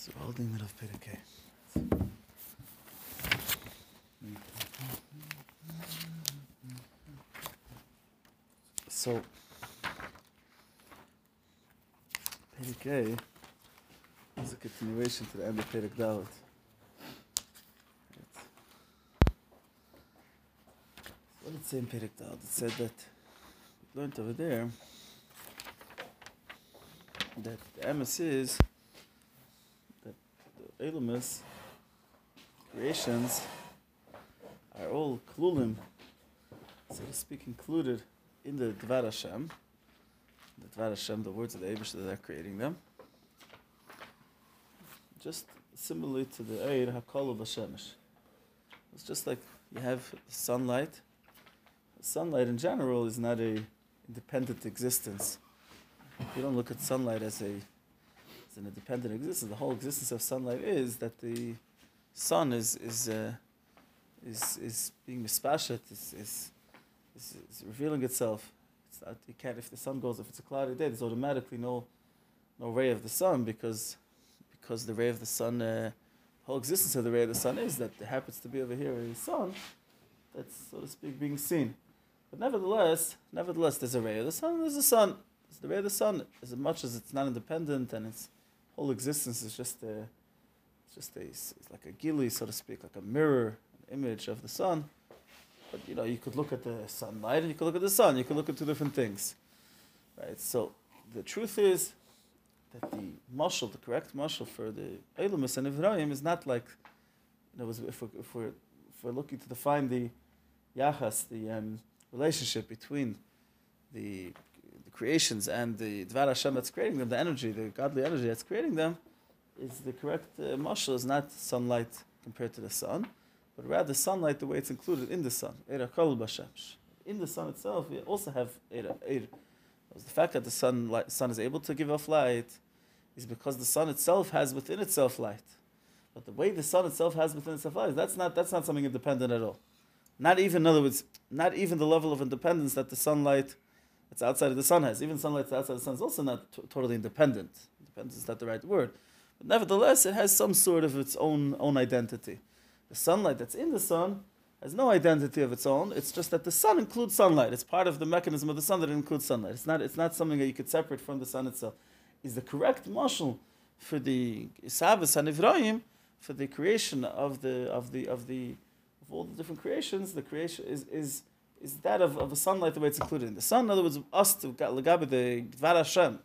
So holding it of Perek Hei. So Perikei is a continuation to the end of Perik Dalet. What did it say in? It said that we learned over there that the emes is the creations are all klulim, so to speak, included in the Dvar Hashem. The Dvar Hashem, the words of the that are creating them. Just similarly to the Eir Hakol of Hashemish. It's just like you have sunlight. Sunlight in general is not a independent existence. You don't look at sunlight as a as an independent existence. The whole existence of sunlight is that the sun is is uh, is is being mispashet, is, is is is revealing itself. It's not, you can't if the sun goes if it's a cloudy day. There's automatically no no ray of the sun because because the ray of the sun, uh, the whole existence of the ray of the sun is that there happens to be over here a sun that's so to speak being seen. But nevertheless, nevertheless, there's a ray of the sun. There's a sun. It's the ray of the sun. As much as it's not independent and its whole existence is just a, it's just a, it's like a gili, so to speak, like a mirror, an image of the sun. But you know, you could look at the sunlight and you could look at the sun. You could look at two different things, right? So the truth is that the mashal, the correct mashal for the Elamus and Ivrahim is not like, you know, if we're, if we're, if we're looking to define the yachas, the um, relationship between the creations and the Dvar Hashem that's creating them, the energy, the godly energy that's creating them, is the correct uh, mashal is not sunlight compared to the sun, but rather sunlight the way it's included in the sun. In the sun itself, we also have Eira. The fact that the sun, light, sun is able to give off light is because the sun itself has within itself light. But the way the sun itself has within itself light, that's not, that's not something independent at all. Not even, in other words, not even the level of independence that the sunlight that's outside of the sun has. Even sunlight outside of the sun is also not t- totally independent. Independence is not the right word. But nevertheless, it has some sort of its own, own identity. The sunlight that's in the sun has no identity of its own. It's just that the sun includes sunlight. It's part of the mechanism of the sun that includes sunlight. It's not, it's not something that you could separate from the sun itself. Is the correct marshal for the Isavas and Ibrahim, for the creation of the of the of the of all the different creations, the creation is is is that of, of a sunlight the way it's included in the sun. In other words, us to Lagabi the Dvar Hashem,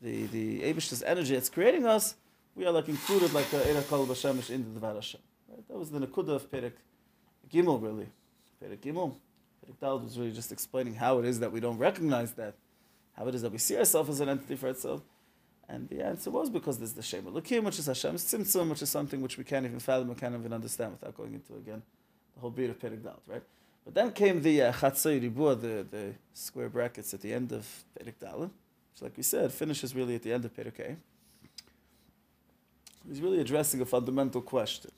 the the energy that's creating us, we are like included like a Eira Kol Bashemish in the Dvar Hashem. Right? That was the Nakuda of Perek Gimel, really. Perek Gimel. Perek Dal was really just explaining how it is that we don't recognize that, how it is that we see ourselves as an entity for itself. And the answer was because there's the Shem Elokim, which is Hashem's Tzimtzum, which is something which we can't even fathom, we can't even understand without going into, again, the whole beat of Perek Dal, right? But then came the uh, Ribua, the, the square brackets at the end of Perek Dal, which, like we said, finishes really at the end of Perek A. He's really addressing a fundamental question.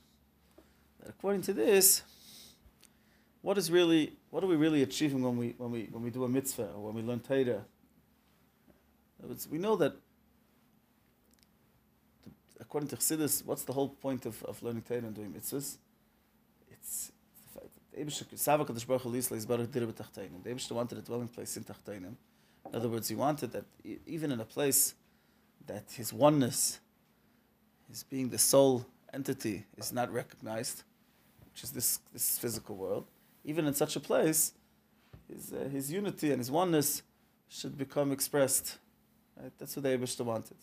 That according to this, what is really what are we really achieving when we when we when we do a mitzvah or when we learn Torah? We know that according to Chassidus, what's the whole point of, of learning Torah and doing mitzvahs? It's the that the Eibush Baruch Hu The Eibush wanted a dwelling place in Tachtainim. In other words, he wanted that even in a place that his oneness, his being the sole entity, is not recognized, which is this, this physical world, even in such a place, his, uh, his unity and his oneness should become expressed. Right? That's what the Abishta wanted.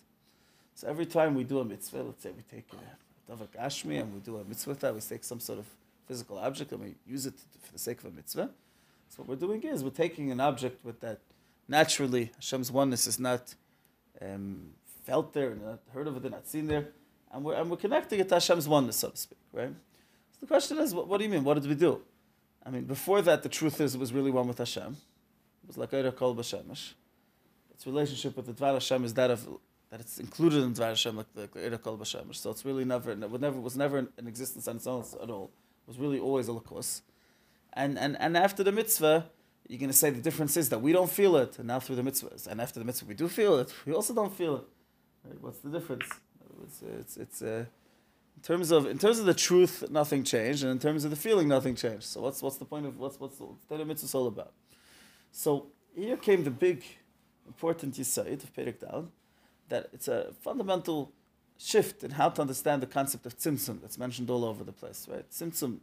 So every time we do a mitzvah, let's say we take a davar gashmi and we do a mitzvah we take some sort of physical object and we use it for the sake of a mitzvah. So what we're doing is we're taking an object with that naturally Hashem's oneness is not um, felt there, not heard of it, not seen there, and we're, and we're connecting it to Hashem's oneness, so to speak, right? So the question is, what, what do you mean? What did we do? I mean, before that, the truth is it was really one with Hashem. It was like Eira Kol B'Shemesh. Its relationship with the Dvar Hashem is that of that it's included in Dvar Hashem, like the Eira Kol B'Shemesh. So it's really never, it never was never in existence on its own at all. Was really always a lakos. And and and after the mitzvah, you're going to say the difference is that we don't feel it, and now through the mitzvahs, and after the mitzvah we do feel it. We also don't feel it. What's the difference? It's it's, it's uh, in terms of in terms of the truth, nothing changed, and in terms of the feeling, nothing changed. So what's what's the point of what's what's what's the mitzvah all about? So here came the big important yisaid of Perek Dal, that it's a fundamental shift in how to understand the concept of tzimtzum that's mentioned all over the place, right? Tzimtzum,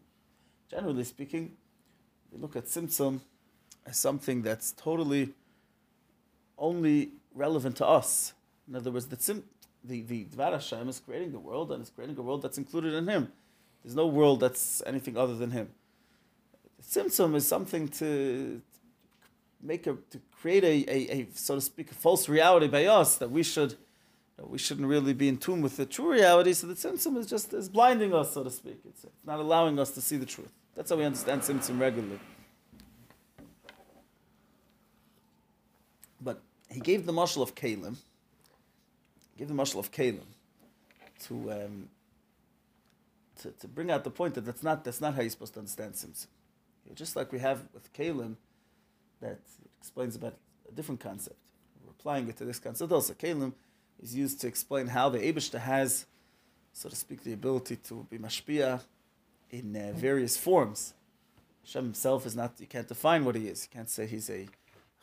generally speaking, we look at tzimtzum as something that's totally only relevant to us. In other words, the tzim, the, the Dvar Hashem is creating the world and is creating a world that's included in Him. There's no world that's anything other than Him. Tzimtzum is something to make a to create a, a, a so to speak a false reality by us that we should we shouldn't really be in tune with the true reality. So the tzimtzum is just is blinding us, so to speak. It's, it's not allowing us to see the truth. That's how we understand tzimtzum regularly. But he gave the mashal of Kalim. Give the mashal of Kalim to, um, to to bring out the point that that's not that's not how you're supposed to understand tzimtzum. Just like we have with Kalim, that explains about a different concept. We're applying it to this concept also. Kalim is used to explain how the Abishta has, so to speak, the ability to be mashpia in uh, various forms. Hashem himself is not, you can't define what he is. You can't say he's a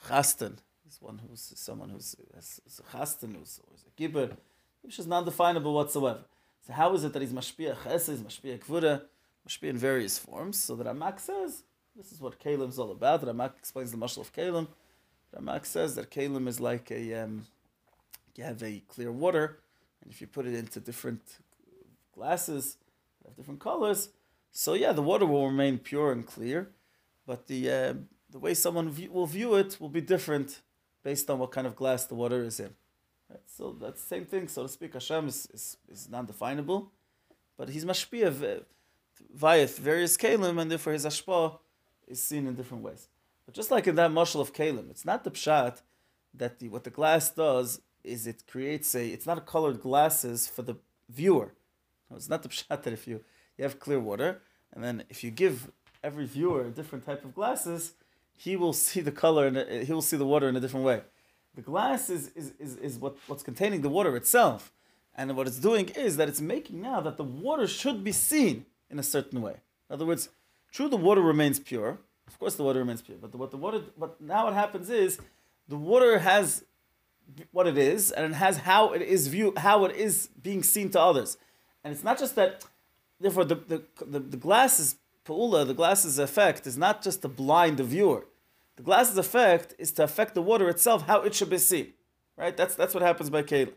chastan. He's one who's someone who's, a chastan, who's, who's a gibber. Which is non-definable whatsoever. So how is it that he's mashpia chesed, he's mashpia gvura, mashpia in various forms? So that Ramak says, this is what Kalim is all about. Ramak explains the mashal of Kalim. Ramak says that Kalim is like a, um, you have a clear water, and if you put it into different glasses, have different colors, so yeah, the water will remain pure and clear, but the uh, the way someone view, will view it will be different based on what kind of glass the water is in. Right? So that's the same thing, so to speak. Hashem is, is, is non-definable, but he's mashpia via various kalim, and therefore his ashpa is seen in different ways. But just like in that mashal of kalim, it's not the pshat that the, what the glass does is it creates a. It's not colored glasses for the viewer. No, it's not the pshat that if you you have clear water, and then if you give every viewer a different type of glasses, he will see the color and he will see the water in a different way. The glass is, is, is, is what, what's containing the water itself. And what it's doing is that it's making now that the water should be seen in a certain way. In other words, true, the water remains pure. Of course, the water remains pure. But the, what the water, but now what happens is, the water has what it is, and it has how it is view, how it is being seen to others. And it's not just that Therefore, the, the, the, the glasses pa'ula, the glasses effect, is not just to blind the viewer. The glasses effect is to affect the water itself, how it should be seen. Right? That's, that's what happens by Kalim.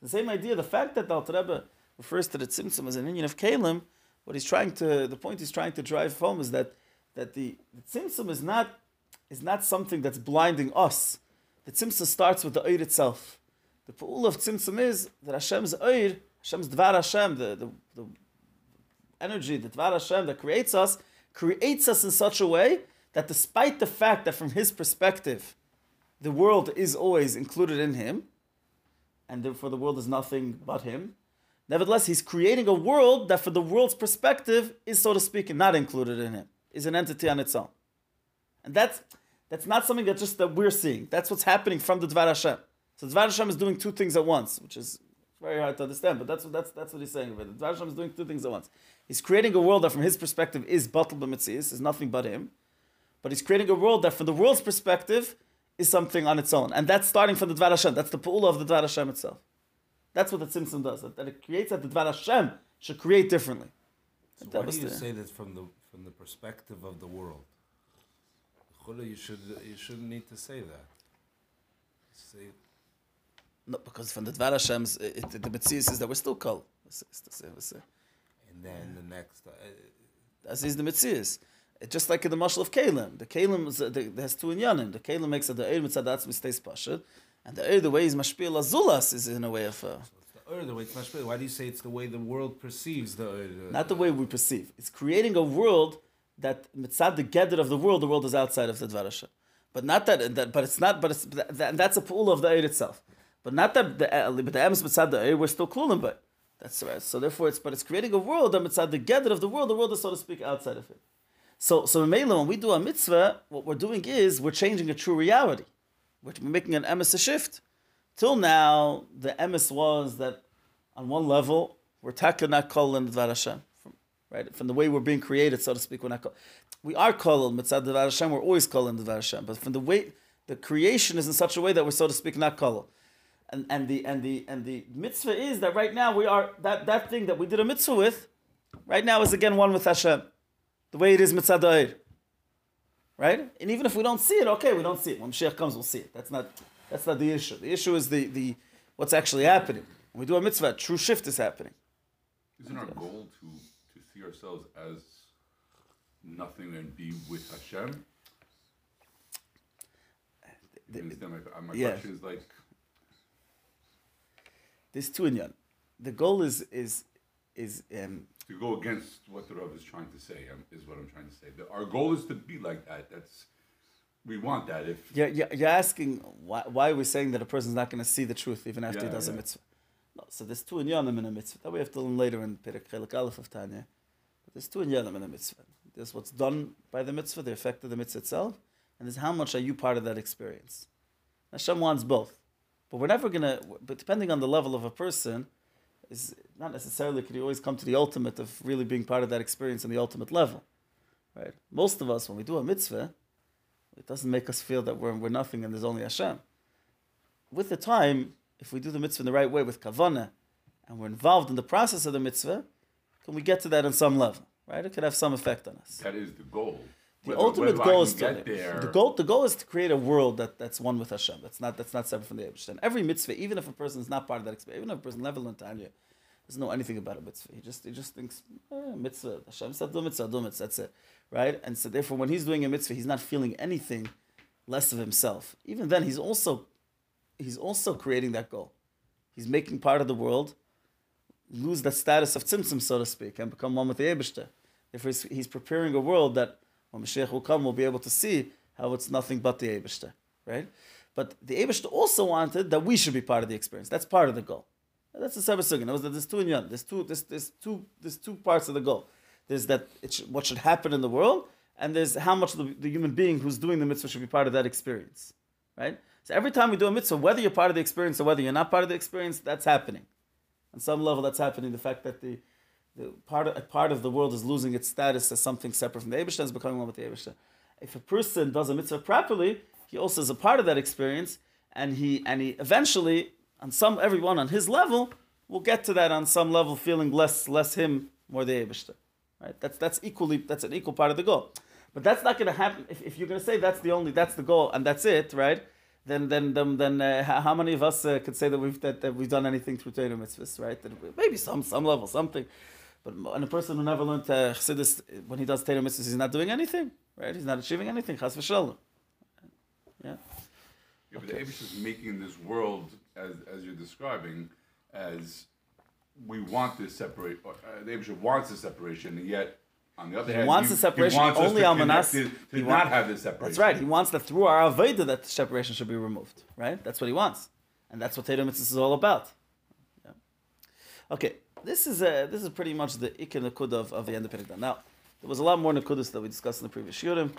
The same idea, the fact that the Rebbe refers to the Tzimtzum as an inyan of Kalim, what he's trying to, the point he's trying to drive home is that, that the, the Tzimtzum is not, is not something that's blinding us. The Tzimtzum starts with the Eir itself. The Pa'ul of Tzimtzum is that Hashem's Eir, Hashem's Dvar Hashem, the, the, the energy, the Dvar Hashem that creates us, creates us in such a way that despite the fact that from his perspective, the world is always included in him, and therefore the world is nothing but him, nevertheless, he's creating a world that for the world's perspective is, so to speak, not included in him, is an entity on its own. And that's, that's not something that just that we're seeing. That's what's happening from the Dvar Hashem. So Dvar Hashem is doing two things at once, which is very hard to understand, but that's what, that's, that's what he's saying. The Dvar Hashem is doing two things at once. He's creating a world that, from his perspective, is batal b'mitzias, is nothing but him. But he's creating a world that, from the world's perspective, is something on its own. And that's starting from the Dvar Hashem. That's the pu'ula of the Dvar Hashem itself. That's what the Tzimtzum does. That, that it creates that the Dvar Hashem should create differently. So why do you the, say that from the from the perspective of the world? You should you shouldn't need to say that. Say no, because from the Dvar Hashem's, it, the Metzias is that we're still called. And then the next. Uh, is the Metzias. Just like in the Mashal of Kalim. The Kalim is, uh, the, has two inyanim. The Kalim makes it the Eir Mitzadatz stays Pasha. And the Eir, the way is Mashpil Azulas, is in a way of. Uh, so the way it's Mashpil. Why do you say it's the way the world perceives the Eir? Not the way we perceive. It's creating a world that mitzad the gather of the world, the world is outside of the Dvar Hashem. But not that, that, but it's not, but it's, that, that's a pool of the Eir itself. But not that the uh, but the emes mitzad the we're still klulim, but that's right. So therefore, it's but it's creating a world that mitzad the gather of the world, the world is so to speak outside of it. So so Mela, when we do a mitzvah, what we're doing is we're changing a true reality. We're making an emes a shift. Till now, the emes was that on one level, we're taka kol in Dvar Hashem. Right? From the way we're being created, so to speak, we're not kol. We are kol mitzad Dvar Hashem, we're always in Dvar Hashem. But from the way, the creation is in such a way that we're, so to speak, not kol. And, and the and the and the mitzvah is that right now we are that, that thing that we did a mitzvah with, right now is again one with Hashem. The way it is mitzad Right? And even if we don't see it, okay, we don't see it. When Mashiach comes, we'll see it. That's not that's not the issue. The issue is the, the what's actually happening. When we do a mitzvah, true shift is happening. Isn't our goal to, ourselves as nothing and be with Hashem? The, my, my yeah. question is like there's two in yan. The goal is is is um, to go against what the Rav is trying to say. Um, is what I'm trying to say. The, our goal is to be like that. That's we want that. If you're, you're asking why, why are we saying that a person's not going to see the truth even after yeah, he does yeah. a mitzvah? No, so there's two inyanim in a mitzvah that we have to learn later in Perek Chelik Aleph of Tanya. There's two in a mitzvah. There's what's done by the mitzvah, the effect of the mitzvah itself, and there's how much are you part of that experience. Hashem wants both, but we're never gonna. But depending on the level of a person, is not necessarily could you always come to the ultimate of really being part of that experience on the ultimate level, right? Most of us, when we do a mitzvah, it doesn't make us feel that we're, we're nothing and there's only Hashem. With the time, if we do the mitzvah in the right way with kavana, and we're involved in the process of the mitzvah, can we get to that on some level? Right? It could have some effect on us. That is the goal. The whether, ultimate whether goal is to there. the goal. The goal is to create a world that, that's one with Hashem. That's not that's not separate from the Eibush. Every mitzvah, even if a person is not part of that experience, even if a person never learned Tanya, doesn't know anything about a mitzvah. He just he just thinks eh, mitzvah. Hashem said do mitzvah, do mitzvah. That's it, right? And so therefore, when he's doing a mitzvah, he's not feeling anything less of himself. Even then, he's also he's also creating that goal. He's making part of the world lose that status of tzimtzum, so to speak, and become one with the Eibushter. If he's, he's, preparing a world that when Mashiach will come, we'll be able to see how it's nothing but the Eibushter, right? But the Eibushter also wanted that we should be part of the experience. That's part of the goal. That's the Sabbath Sukkah. There's two inyan. There's two. There's, there's two. There's two parts of the goal. There's that should, what should happen in the world, and there's how much the, the, human being who's doing the mitzvah should be part of that experience, right? So every time we do a mitzvah, whether you're part of the experience or whether you're not part of the experience, that's happening. On some level, that's happening. The fact that the, the part of, part of the world is losing its status as something separate from the Eibushter is becoming one with the Eibushter. If a person does a mitzvah properly, he also is a part of that experience, and he and he eventually on some everyone on his level will get to that on some level, feeling less less him, more the Eibushter. Right? That's that's equally that's an equal part of the goal. But that's not going to happen if, if you're going to say that's the only that's the goal and that's it, right? Then then then, then uh, how many of us uh, could say that we've that, that we've done anything through Torah mitzvahs, right? That maybe some some level something. But and a person who never learned uh, Chassidus, when he does Torah mitzvahs, he's not doing anything, right? He's not achieving anything. Chas v'shalom. Yeah. Yeah, but the Abish is making this world, as, as you're describing, as we want this separate. Uh, the Abish wants this separation, and yet on the other he hand, wants he, the separation he wants only al manas. To, to not have this separation. That's right. He wants that through our avodah that separation should be removed. Right. That's what he wants, and that's what mitzvahs is all about. Yeah. Okay. This is a, this is pretty much the ikon nakuda of, of the end of Perikdan. Now, there was a lot more nakudas that we discussed in the previous shiurim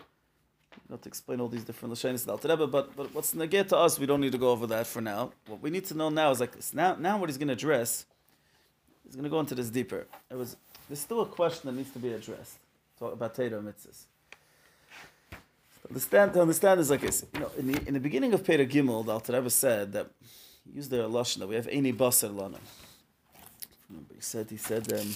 not to explain all these different lashonis of the but but what's negate to us, we don't need to go over that for now. What we need to know now is like this. Now, now what he's going to address, he's going to go into this deeper. It was there's still a question that needs to be addressed. Talk about Teda mitzvahs. Understand to understand is like this. You know, in the in the beginning of Perek Gimel, the Alter Rebbe said that he used the lashon that we have eini basar lana. Remember, he said he said. Um.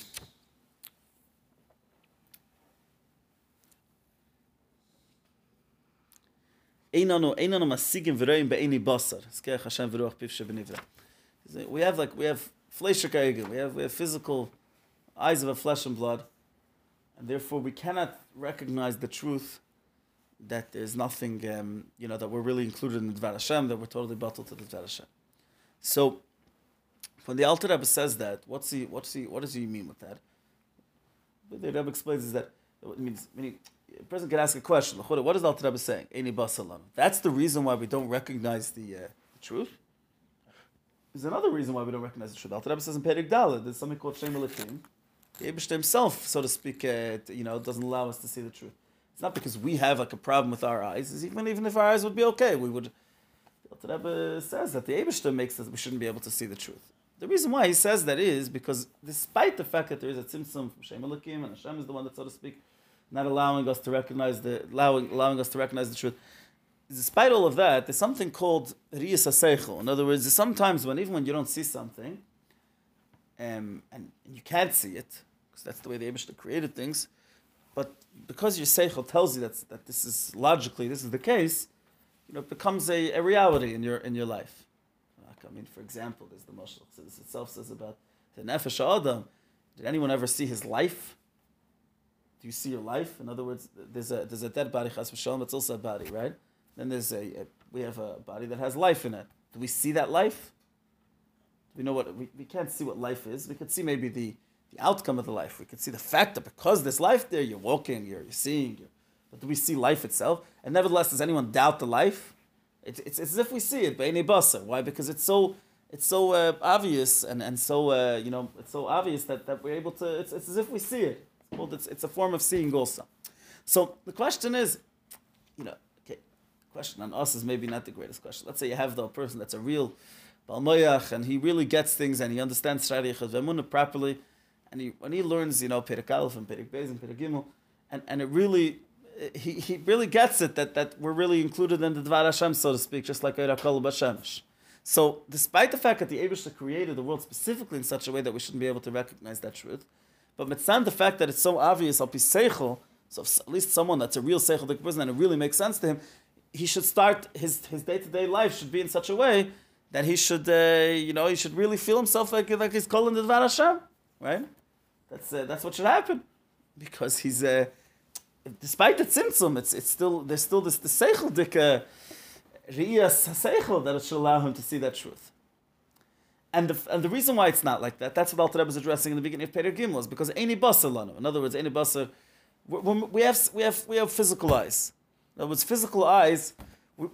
We have like we have flesh we have we have physical eyes of a flesh and blood, and therefore we cannot recognize the truth that there's nothing, um, you know, that we're really included in the Dvar Hashem, that we're totally bottled to the Dvar Hashem. So, when the Alter Rebbe says that, what's he, what's he, what does he mean with that? What the Rebbe explains is that it means, meaning a person can ask a question. What is the Alter Rebbe saying? Any. That's the reason why we don't recognize the, uh, the truth. There's another reason why we don't recognize the truth. Alter Rebbe says in Perik Dalet, there's something called Shem Elokim. The Abishta himself, so to speak, uh, you know, doesn't allow us to see the truth. It's not because we have like a problem with our eyes. It's even even if our eyes would be okay, we would. Alter Rebbe says that the Abishta makes that we shouldn't be able to see the truth. The reason why he says that is because despite the fact that there is a tzimtzum from Shem Elokim and Hashem is the one that, so to speak, not allowing us to recognize the allowing allowing us to recognize the truth. Despite all of that, there's something called riyas haseichel. In other words, sometimes when even when you don't see something, um, and you can't see it because that's the way the Abishta created things, but because your seichel tells you that that this is logically this is the case, you know, it becomes a, a reality in your in your life. I mean, for example, there's the Moshe this itself says about the Nefesh Adam. Did anyone ever see his life? Do you see your life? In other words, there's a there's a dead body, Chas v'shalom, it's also a body, right? Then there's a, a, we have a body that has life in it. Do we see that life? Do we know what we, we can't see what life is. We could see maybe the, the outcome of the life. We can see the fact that because there's life there, you're walking, you're, you're seeing, you're, but do we see life itself? And nevertheless, does anyone doubt the life? It's, it's, it's as if we see it, Be'eni Basar. Why? Because it's so it's so uh, obvious and, and so uh, you know it's so obvious that, that we're able to it's, it's as if we see it. It's, called, it's, it's a form of seeing also. So the question is, you know, okay, question on us is maybe not the greatest question. Let's say you have the person that's a real Balmoyach and he really gets things and he understands Shari properly, and he when he learns, you know, Perik Aleph and Perik Beis and Perik Gimel, and, and it really he, he really gets it that, that we're really included in the Dvar Hashem, so to speak, just like Eirakol B'Shemesh. So, despite the fact that the Abishah created the world specifically in such a way that we shouldn't be able to recognize that truth, but mitzvah the fact that it's so obvious, al seichel, so at least someone that's a real seichel person and it really makes sense to him, he should start his his day to day life should be in such a way that he should, uh, you know, he should really feel himself like like he's calling the Dvar Hashem, right? That's uh, that's what should happen, because he's. Uh, despite the tzimtzum, it's it's still there's still this the seichel dika riyas seichel that it should allow him to see that truth. And the, and the reason why it's not like that, that's what Alter Rebbe is addressing in the beginning of Perek Gimel, is because eini basar lanu. In other words, eini basar, we have we have we have physical eyes. In other words, physical eyes. We,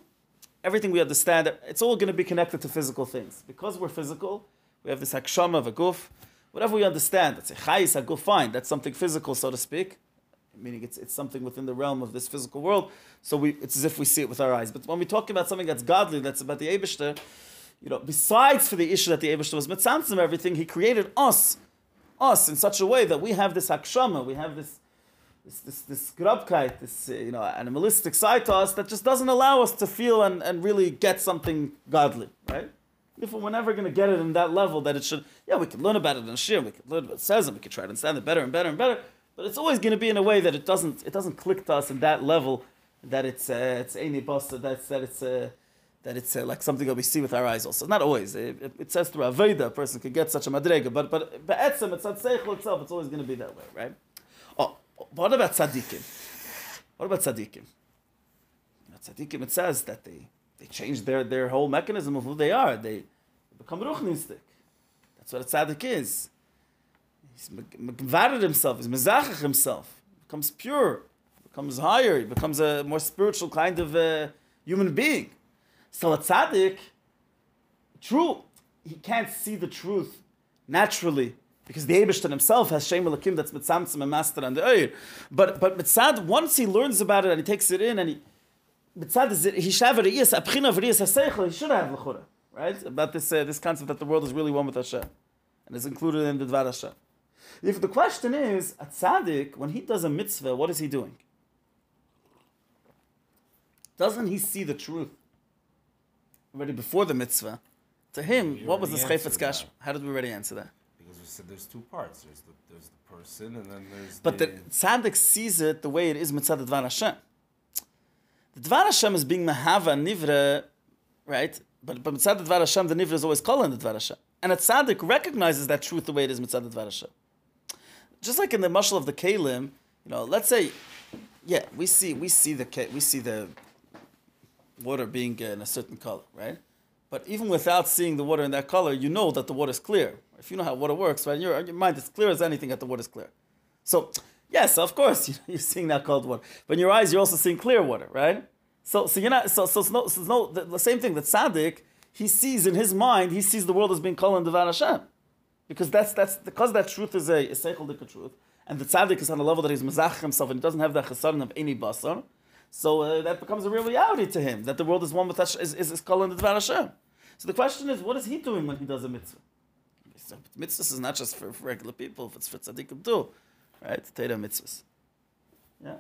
everything we understand, it's all going to be connected to physical things. Because we're physical, we have this hakshama of a guf. Whatever we understand, that's a chayis, a guf, fine. That's something physical, so to speak meaning it's, it's something within the realm of this physical world. So we, it's as if we see it with our eyes. But when we talk about something that's godly, that's about the Abishter, you know, besides for the issue that the Abishter was mitzantzim everything, he created us, us in such a way that we have this hakshama, we have this this this, this this uh, you know animalistic side to us that just doesn't allow us to feel and, and really get something godly, right? If we're never going to get it in that level that it should, yeah, we can learn about it in Shir, we can learn about it says, and we can try to understand it better and better and better. But it's always going to be in a way that it doesn't it doesn't click to us in that level that it's uh, it's any basta that's that it's uh, that it's uh, like something that we see with our eyes. Also, not always. It, it, it says through Avodah, a person can get such a madrega, but but be'etzem it's not itself. It's always going to be that way, right? Oh, what about tzaddikim? What about tzaddikim? Tzaddikim, it says that they they change their their whole mechanism of who they are. They become ruchnistic. That's what a tzaddik is. He's mekvared himself, he's mezachach himself, he becomes pure, he becomes higher, he becomes a more spiritual kind of human being. So a tzaddik, true, he can't see the truth naturally because the Eibishter himself has Shem Elokim that's mitzamtzim and master and the Eir. But but mitzad, once he learns about it and he takes it in and he mitzad is he should have a riyas, a pchina of riyas he should have lechura, right? About this uh, this concept that the world is really one with Hashem and is included in the Dvar Hashem. If the question is, a tzaddik, when he does a mitzvah, what is he doing? Doesn't he see the truth already before the mitzvah? To him, we what was the chayfetz kash? How did we already answer that? Because we said there's two parts. There's the, there's the person, and then there's. But the, the tzaddik sees it the way it is mitzvah dvar Hashem. The dvar Hashem is being mahava nivra, right? But but mitzvah dvar Hashem, the nivra is always calling the dvar Hashem, and a tzaddik recognizes that truth the way it is mitzvah dvar Hashem just like in the mushal of the kalim, you know, let's say, yeah, we see we see the we see the water being uh, in a certain color, right? But even without seeing the water in that color, you know that the water is clear. If you know how water works, right, your, your mind, is clear as anything that the water is clear. So, yes, of course, you're seeing that cold water. But in your eyes, you're also seeing clear water, right? So, so you're not, so, so, it's no, so no, the, the same thing, that Tzaddik, he sees in his mind, he sees the world as being called in Devar Hashem because that's that's because that truth is a, a seichel truth, and the tzaddik is on a level that he's mezach himself and he doesn't have the chesaron of eini basar. So uh, that becomes a real reality to him that the world is one with Hashem, is is, is calling the Dvar Hashem. So the question is, what is he doing when he does a mitzvah? So, mitzvahs is not just for, for regular people, it's for tzaddikim too, right? Teda mitzvahs. Yeah.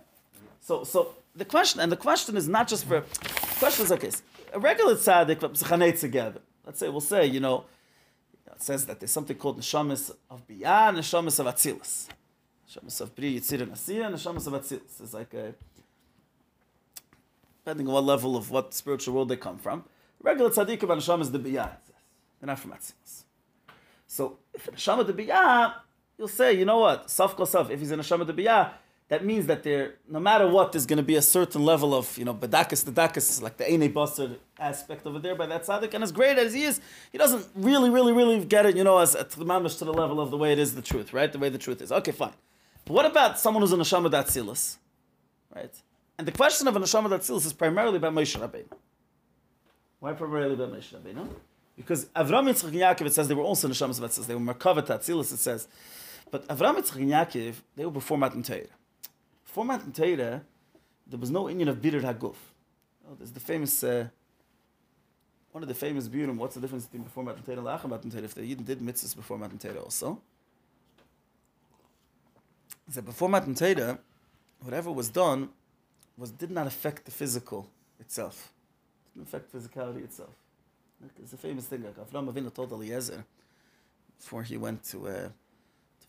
So, so the question, and the question is not just for, the question is like this. A regular tzaddik, but together. Let's say, we'll say, you know, it says that there's something called neshamis of biyah, neshamis of atzilus. Neshamis of bri, yitzir, and neshamis of atzilus. It's like a, depending on what level of what spiritual world they come from. Regular tzaddikim and neshamis the biyah, They're not from atzilus. So, if a neshama the biyah, you'll say, you know what, saf kol saf, if he's in a neshama the that means that there, no matter what, there's going to be a certain level of, you know, bedakas, the like the ene basar aspect over there by that tzaddik, and as great as he is, he doesn't really, really, really get it, you know, as to the mamish to the level of the way it is the truth, right? The way the truth is. Okay, fine. But what about someone who's in a neshama datzilus, right? And the question of a neshama datzilus is primarily about Moshe Rabbeinu. Why primarily about Moshe Rabbeinu? Because Avram Yitzchak and Yaakov, it says they were also neshamas datzilus. They were merkavat datzilus, it says. But Avram Yitzchak and Yaakov, they were before Matan Torah before Matan Torah, there was no inyan of Birir Haguf. Oh, there's the famous, uh, one of the famous Birim, what's the difference between before Matan Torah and after Matan Torah, if the Yidden did mitzvahs before Matan Torah also. That before Matan Torah, whatever was done was did not affect the physical itself. It didn't affect physicality itself. It's a famous thing. Like Avram Avinu told Eliezer before he went to uh,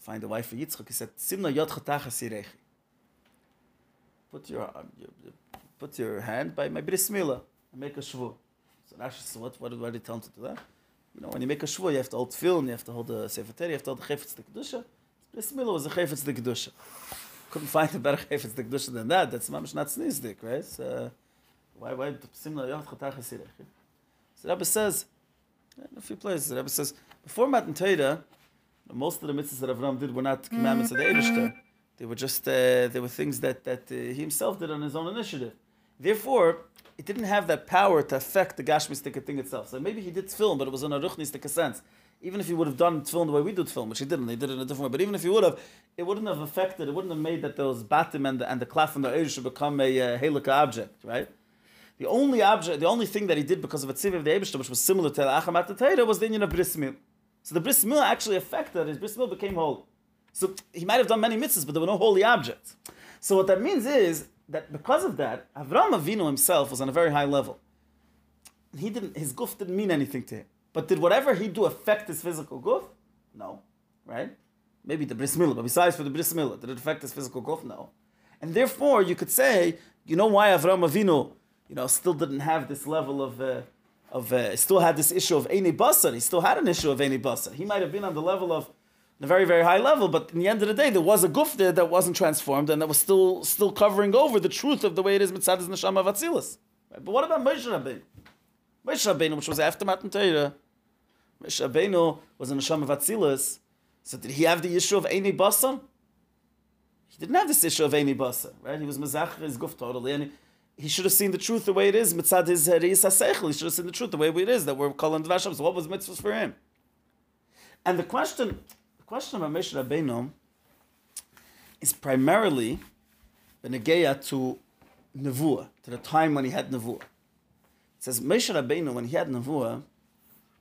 find a wife for Yitzchak. He said, "Simna yod chatacha put your, put your hand by my bris milah and make a shvu. So Rashi says, what, what, what did he tell him to do that? You know, when you make a shvu, you have to hold tefillin, you have to hold the sefer you have to hold the chayfetz the kedusha. Bris milah was a chayfetz the kedusha. Couldn't find a better chayfetz the kedusha than that. That's mamish not snizdik, right? So, why, why, simla yach chatach hasirech? So Rabbi says, in a few places, Rabbi says, before Matan Torah, most of the mitzvahs that Avram did were not commandments of the Eibishter. They were just uh, they were things that that uh, he himself did on his own initiative. Therefore, it didn't have that power to affect the gashmistic thing itself. So maybe he did tefillin, but it was in a ruchnistic sense. Even if he would have done tefillin the way we do film, which he didn't, he did it in a different way. But even if he would have, it wouldn't have affected. It wouldn't have made that those batim and the, and the klaf and the eir should become a uh, halakha object, right? The only object, the only thing that he did because of a tziv of the Eibishter, which was similar to the Achamat was the inyan of bris mil. So the bris mil actually affected his bris mil became holy. So he might have done many mitzvahs, but there were no holy objects. So what that means is that because of that, Avram Avinu himself was on a very high level. He didn't, his guf didn't mean anything to him. But did whatever he do affect his physical guf? No, right? Maybe the bris milah, but besides for the bris milah, did it affect his physical guf? No. And therefore, you could say, you know why Avram Avinu, you know, still didn't have this level of, uh, of uh, still had this issue of Eini Basar. He still had an issue of Eini Basar. He might have been on the level of a very, very high level, but in the end of the day, there was a guf there that wasn't transformed and that was still still covering over the truth of the way it is mitzad is neshama vatzilas. Right? But what about Moshe Rabbeinu? Moshe Rabbeinu, which was after Matan Torah, Moshe Rabbeinu was a neshama vatzilas. So did he have the issue of Eini Basar? He didn't have this issue of Eini Basar, right? He was mezach his guf totally, and he, should have seen the truth the way it is mitzad his heriyas haseichel. He should have seen the truth the way it is that we're calling the Vasham. So what was mitzvahs for him? And the question the question about Moshe Rabbeinu is primarily benegeya to Nevuah, to the time when he had Nevuah. It says Moshe Rabbeinu, when he had Nevuah,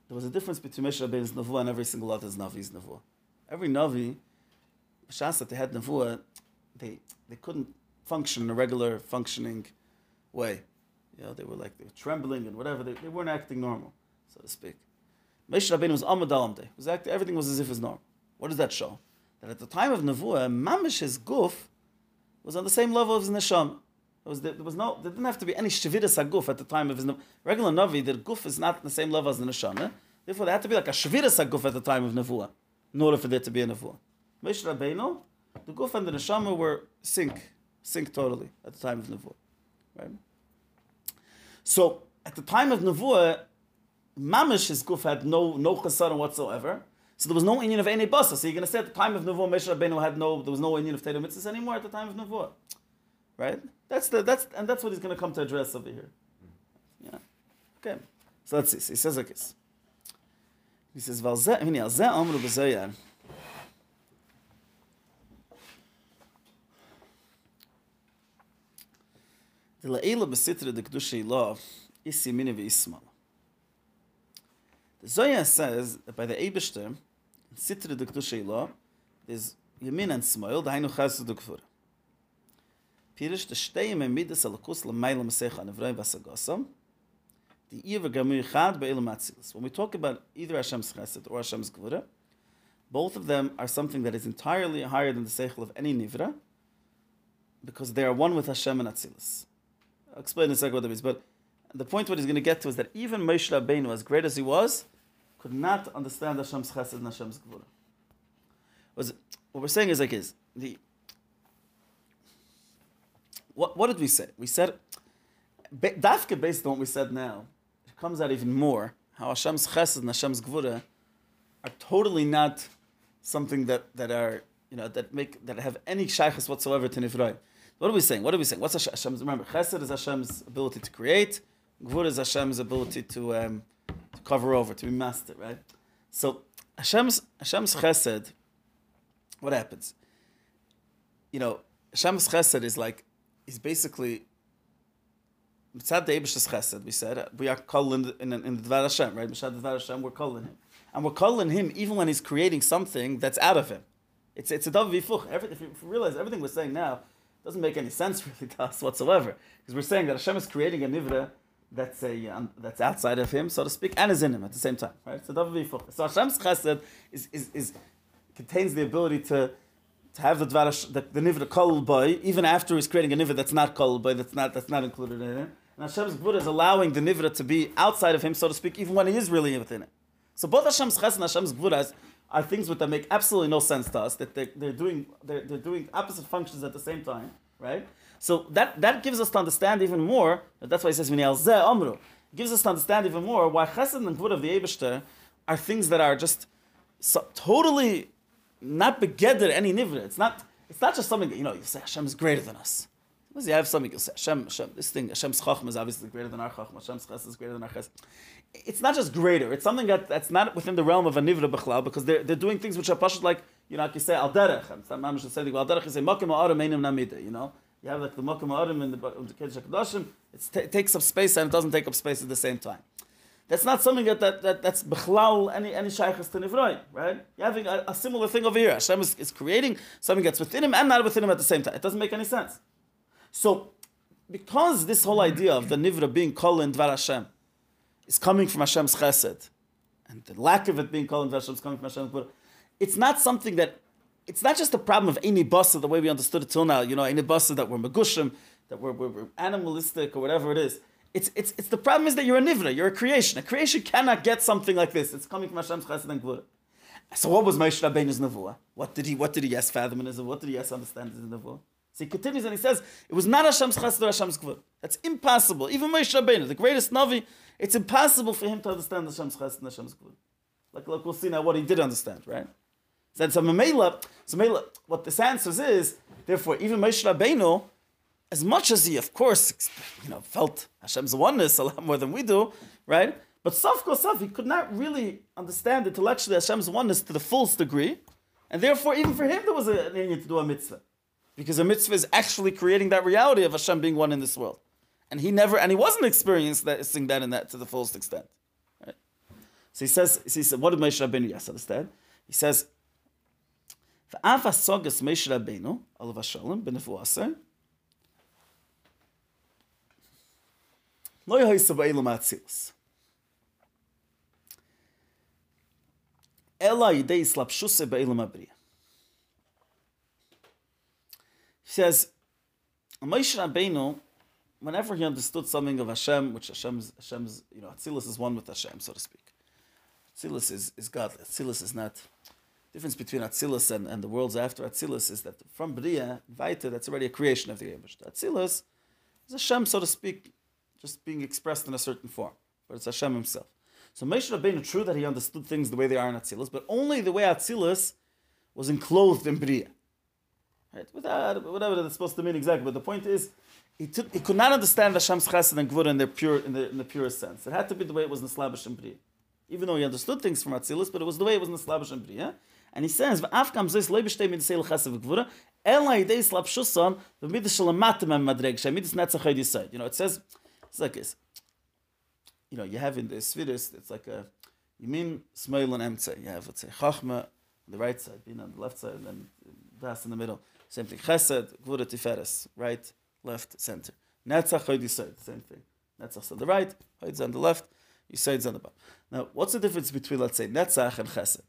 there was a difference between Moshe Rabbeinu's Nevuah and every single other Navi's Nevuah. Every Navi, B'shas that they had Nevuah, they, they couldn't function in a regular functioning way. You know, they were like, they were trembling and whatever, they, they weren't acting normal, so to speak. Moshe Rabbeinu was Amad Alamde. Was acting, everything was as if it was normal. What does that show? That at the time of Nevuah, Mamish's guf was on the same level as Nesham. There was, there was no, there didn't have to be any Shaviras HaGuf at the time of his regular Navi, the guf is not the same level as the Neshama. Therefore, there had to be like a Shaviras HaGuf at the time of Nevuah, in order for there to be a Nevuah. Moshe Rabbeinu, the guf and the Neshama were sync, sync totally at the time of Nevuah. Right? So, at the time of Nevuah, Mamish's guf had no, no chasana whatsoever. So there was no inyan of any basa. So you're going to say at the time of Nevuah, Moshe Rabbeinu had no, there was no inyan of Teda Mitzvahs anymore at the time of Nevuah. Right? That's the, that's, and that's what he's going to come to address over here. Yeah. Okay. So let's see. So he says like this. He says, "Valze, The le'ela b'sitra de kedusha ilah isi mini v'ismal. The Zohar says that by the Eibishter, Sitra de Kedusha Ila, there's Yemin and Smoil, the Hainu Chesed de Gvura. Pirish, the Shteyim and Midas alakus l'mayla Masech Anevroim Vasagosam, the Iver Gamu Yichad Be'ilam Atzilus. When we talk about either Hashem's Chesed or Hashem's Gvura, both of them are something that is entirely higher than the Seichel of any Nivra, because they are one with Hashem and Atzilus. I'll explain in a second what that means, but the point what he's going to get to is that even Moshe Rabbeinu, as great as he was, could not understand Hashem's Chesed and Hashem's Gvura. Was what we're saying is like is the what what did we say? We said Dafka based on what we said now, it comes out even more how Hashem's Chesed and Hashem's Gvura are totally not something that, that are you know that make that have any shaykhs whatsoever to Nifroi. What are we saying? What are we saying? What's Hashem's? Remember, Chesed is Hashem's ability to create. Gvur is Hashem's ability to, um, to cover over, to be master, right? So Hashem's Hashem's Chesed. What happens? You know, Hashem's Chesed is like is basically. Mitzad the Eibush's Chesed, we said we are calling in, in, in the Dvar Hashem, right? The Dvar Hashem, we're calling him, and we're calling him even when he's creating something that's out of him. It's it's a dav vifuch. If you realize everything we're saying now doesn't make any sense really to us whatsoever, because we're saying that Hashem is creating a nivra that's a um, that's outside of him, so to speak, and is in him at the same time, right? So vifuch. So Hashem's chesed is, is, is contains the ability to to have the dvar the, the nivra kol boy even after he's creating a nivra that's not kol boy that's not that's not included in it. And Hashem's gvura is allowing the nivra to be outside of him, so to speak, even when he is really within it. So both Hashem's chesed and Hashem's gvura are things that make absolutely no sense to us. That they're, they're doing they're, they're doing opposite functions at the same time, right? So that, that gives us to understand even more. That's why he says amru. Gives us to understand even more why chesed and gvur of the Eibushter are things that are just so, totally not begeder any nivra. It's not. It's not just something that, you know. You say Hashem is greater than us. Suppose you have something, you say, Hashem, Hashem, this thing, Hashem's Chacham is obviously greater than our Chacham, Hashem's Chesed is greater than our Chesed. It's not just greater, it's something that, that's not within the realm of a Nivra B'chlal, because they're, they're doing things which are pashut like, you know, like you say, Al Derech, and some Mamish say, Al Derech, you say, Mokim Ha'arim Einim Namida, you know? You have like the Mokim Ha'arim in the, Kedesh HaKadoshim, it takes up space and it doesn't take up space at the same time. That's not something that, that, that that's bechlal any any shaykhs to nivroi, right? You're having a, a, similar thing over here. Hashem is, is creating something that's within him and not within him at the same time. It doesn't make any sense. So because this whole idea of the Nivra being called in Dvar Hashem is coming from Hashem's Chesed, and the lack of it being called in Dvar Hashem coming from Hashem's Gvura, it's not something that, it's not just a problem of any basa, the way we understood it till now, you know, any basa that we're magushim, that we're, we're, we're, animalistic or whatever it is. It's, it's, it's the problem is that you're a Nivra, you're a creation. A creation cannot get something like this. It's coming from Hashem's Chesed and Gvura. So what was Moshe Rabbeinu's Nevuah? What did he, what did he yes fathom in his What did he yes understand in his Nevuah? So he continues and he says, it was not Hashem's chesed or Hashem's gvur. That's impossible. Even Moshe Rabbeinu, the greatest Navi, it's impossible for him to understand Hashem's chesed and Hashem's gvur. Like, like we'll see now what he did understand, right? So, so Mamela, so Mamela, what this answers is, therefore, even Moshe Rabbeinu, as much as he, of course, you know, felt Hashem's oneness a lot more than we do, right? But Saf Kosaf, he could not really understand intellectually Hashem's oneness to the fullest degree, and therefore, even for him, there was a need to do a mitzvah. Because a mitzvah is actually creating that reality of Hashem being one in this world. And he never, and he wasn't experiencing that, in that to the fullest extent. Right? So he says, he said, what did Moshe Rabbeinu yes understand? He says, "V'av hasogas Moshe Rabbeinu alav hashalom b'nefuaseh lo yehoysa ba'ilum atzilus." Ela yidei slapshuse ba'ilum abriya. He says, Moshe Rabbeinu, whenever he understood something of Hashem, which Hashem's, Hashem's you know, Atzilus is one with Hashem, so to speak. Atzilus is, is God. Atzilus is not. difference between Atzilus and, and the worlds after Atzilus is that from Bria, Vaita, that's already a creation of the Abish. Atzilus is Hashem, so to speak, just being expressed in a certain form. But it's Hashem himself. So Moshe Rabbeinu, true that he understood things the way they are in Atzilus, but only the way Atzilus was enclosed in Bria. Right? Without, whatever that's supposed to mean exactly. But the point is, he, took, he could not understand Hashem's chesed and gvura in their pure in the, in the purest sense. It had to be the way it was in Slavish and Bria. Even though he understood things from Atzilus, but it was the way it was in Slavish and Bria. And he says, "V'afkam zeis leibeshtei midisei l'chesed v'gvura, ela yidei slapshuson v'midish shalamatim em madreg shemidish netzach yisaid." You know, it says it's like this. You know, you have in the Svidus, it's like a you mean Smail and Emtze. You have let's say Chachma on the right side, Bina on the left side, and then Das in the middle. Same thing. Chesed, Gvura Tiferes, right, left, center. Netzach, Hoid Yisoid, same thing. Netzach's on the right, Hoid's on the left, Yisoid's on the bottom. Now, what's the difference between, let's say, Netzach and Chesed?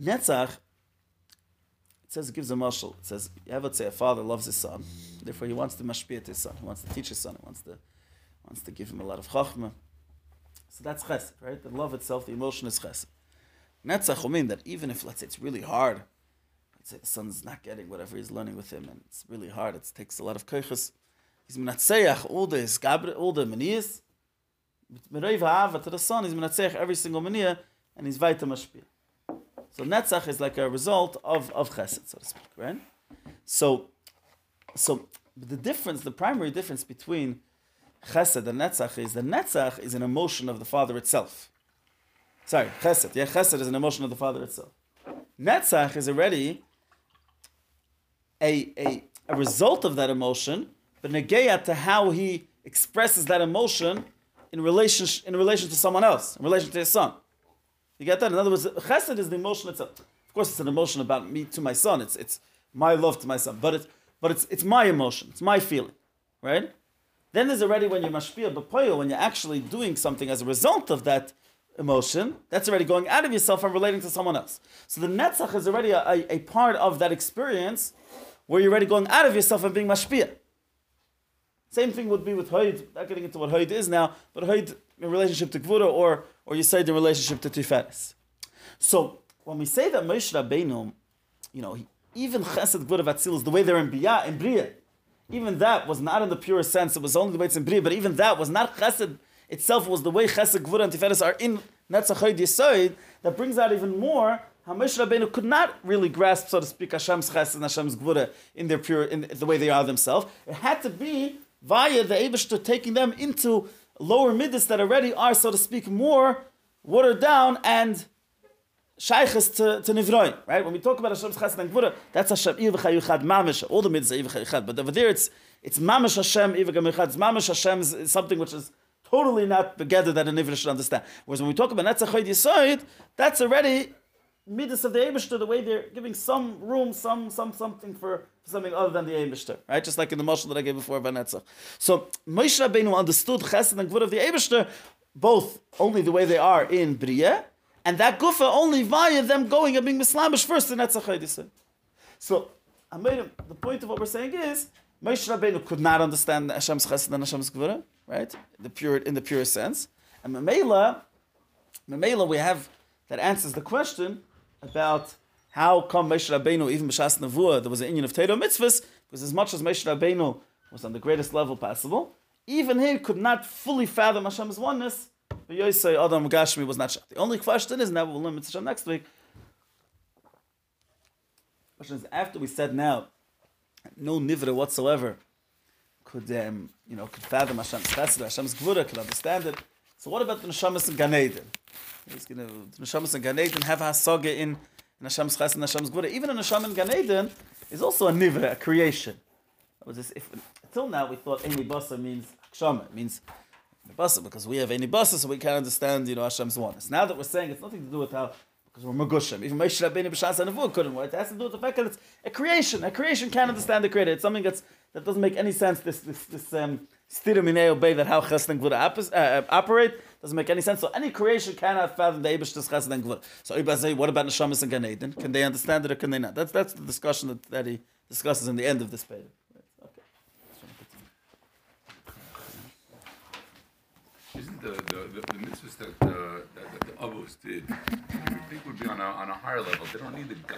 Netzach, it says it gives a marshal. It says, you have, let's say, a father loves his son, therefore he wants to mashpiyat his son, he wants to teach his son, he wants to, wants to give him a lot of chachma. So that's chesed, right? The love itself, the emotion is chesed. Netzach will mean that even if, let's say, it's really hard, son's not getting whatever he's learning with him, and it's really hard, it takes a lot of koiches, he's menatzeach all the gabre, all the manias, merayv ha'ava to the son, he's menatzeach every single mania, and he's weiter mashpiyah. So netzach is like a result of, of chesed, so to speak, right? So, so the difference, the primary difference between chesed and netzach is the netzach is an emotion of the father itself. Sorry, chesed. Yeah, chesed is an emotion of the father itself. Netzach is already a, a, a result of that emotion, but negeya to how he expresses that emotion in relation, in relation to someone else, in relation to his son. You get that? In other words, chesed is the emotion itself. Of course, it's an emotion about me to my son. It's, it's my love to my son. But it's, but it's, it's my emotion. It's my feeling. Right? Then there's already when you're mashpia b'poyo, when you're actually doing something as a result of that emotion, that's already going out of yourself and relating to someone else. So the netzach is already a, a, a part of that experience where you're already going out of yourself and being mashpia. Same thing would be with Hoid, not getting into what Hoid is now, but Hoid in relationship to Gvura or, or you say in relationship to Tiferes. So when we say that Moshe Rabbeinu, you know, even Chesed Gvura Vatzilus, the way they're in Bia, in Bria, even that was not in the pure sense, it was only the way it's in Bria, but even that was not Chesed itself, was the way Chesed Gvura and Tiferes are in Netzach Hoid Yisoid, that brings out even more how Moshe Rabbeinu could not really grasp, so to speak, Hashem's Chesed and Hashem's Gvura in their pure, in the way they are themselves. It had to be via the Eibishter taking them into lower midas that already are, so to speak, more watered down and shaykhs to, to Nivroin, right? When we talk about Hashem's Chesed and Gvura, that's Hashem, Iv Chayuchad Mamish, all the midas are Iv Chayuchad, but over there it's, it's Mamish Hashem, Iv Chayuchad, it's Mamish Hashem is something which is totally not together that a Nivra should understand. Whereas when we talk about Netzach Yisoid, that's already midas of the Eibishter, the way they're giving some room, some some something for, something other than the Eibishter, right? Just like in the Moshe that I gave before about Netzach. So Moshe Rabbeinu understood Chesed and Gvur of the Eibishter, both only the way they are in Bria, and that Gufa only via them going and being Mislamish first in Netzach So I made him, the point of what we're saying is, Moshe Rabbeinu could not understand Hashem's Chesed and Hashem's Gvura, right? The pure, in the purest sense. And Mamela, Mamela, we have that answers the question about how come Moshe Rabbeinu, even B'Shas Nevuah, there was an inyan of Torah mitzvahs, because as much as Moshe Rabbeinu was on the greatest level possible, even he could not fully fathom Hashem's oneness, but Yosei Adam Gashmi was not shot. The only question is, now we'll limit Hashem next week, question is, after we said now, no nivra whatsoever could, um, you know, could fathom Hashem's chesed, Hashem's gvura, could understand it. So what about the neshamas in Gan Eden? He's going to neshamas in Gan Eden have hasaga in, Hashem's chesed and Hashem's gvura. Even a neshama in Gan Eden is also a nivra, a creation. Was this, if, until now we thought eini basar means kshama, it means basa because we have eini basar, so we can't understand, you know, Hashem's oneness. Now that we're saying it's nothing to do with how because we're Magushim. Even Moshe Rabbeinu B'Shas Nevuah couldn't. It has to do with the fact that it's a creation. A creation can't understand the creator. It's something that's that doesn't make any sense. This this this um obey that how Chesed and Gvura uh, operate doesn't make any sense. So any creation cannot fathom the Eibush Chesed and Gvura. So Iba say, what about Neshamas and Gan Eden? Can they understand it or can they not? That's that's the discussion that, that he discusses in the end of this page. Isn't the, the, the, the mitzvahs that, uh, that, that the Avos did, I think would be on a, on a higher level. They don't need the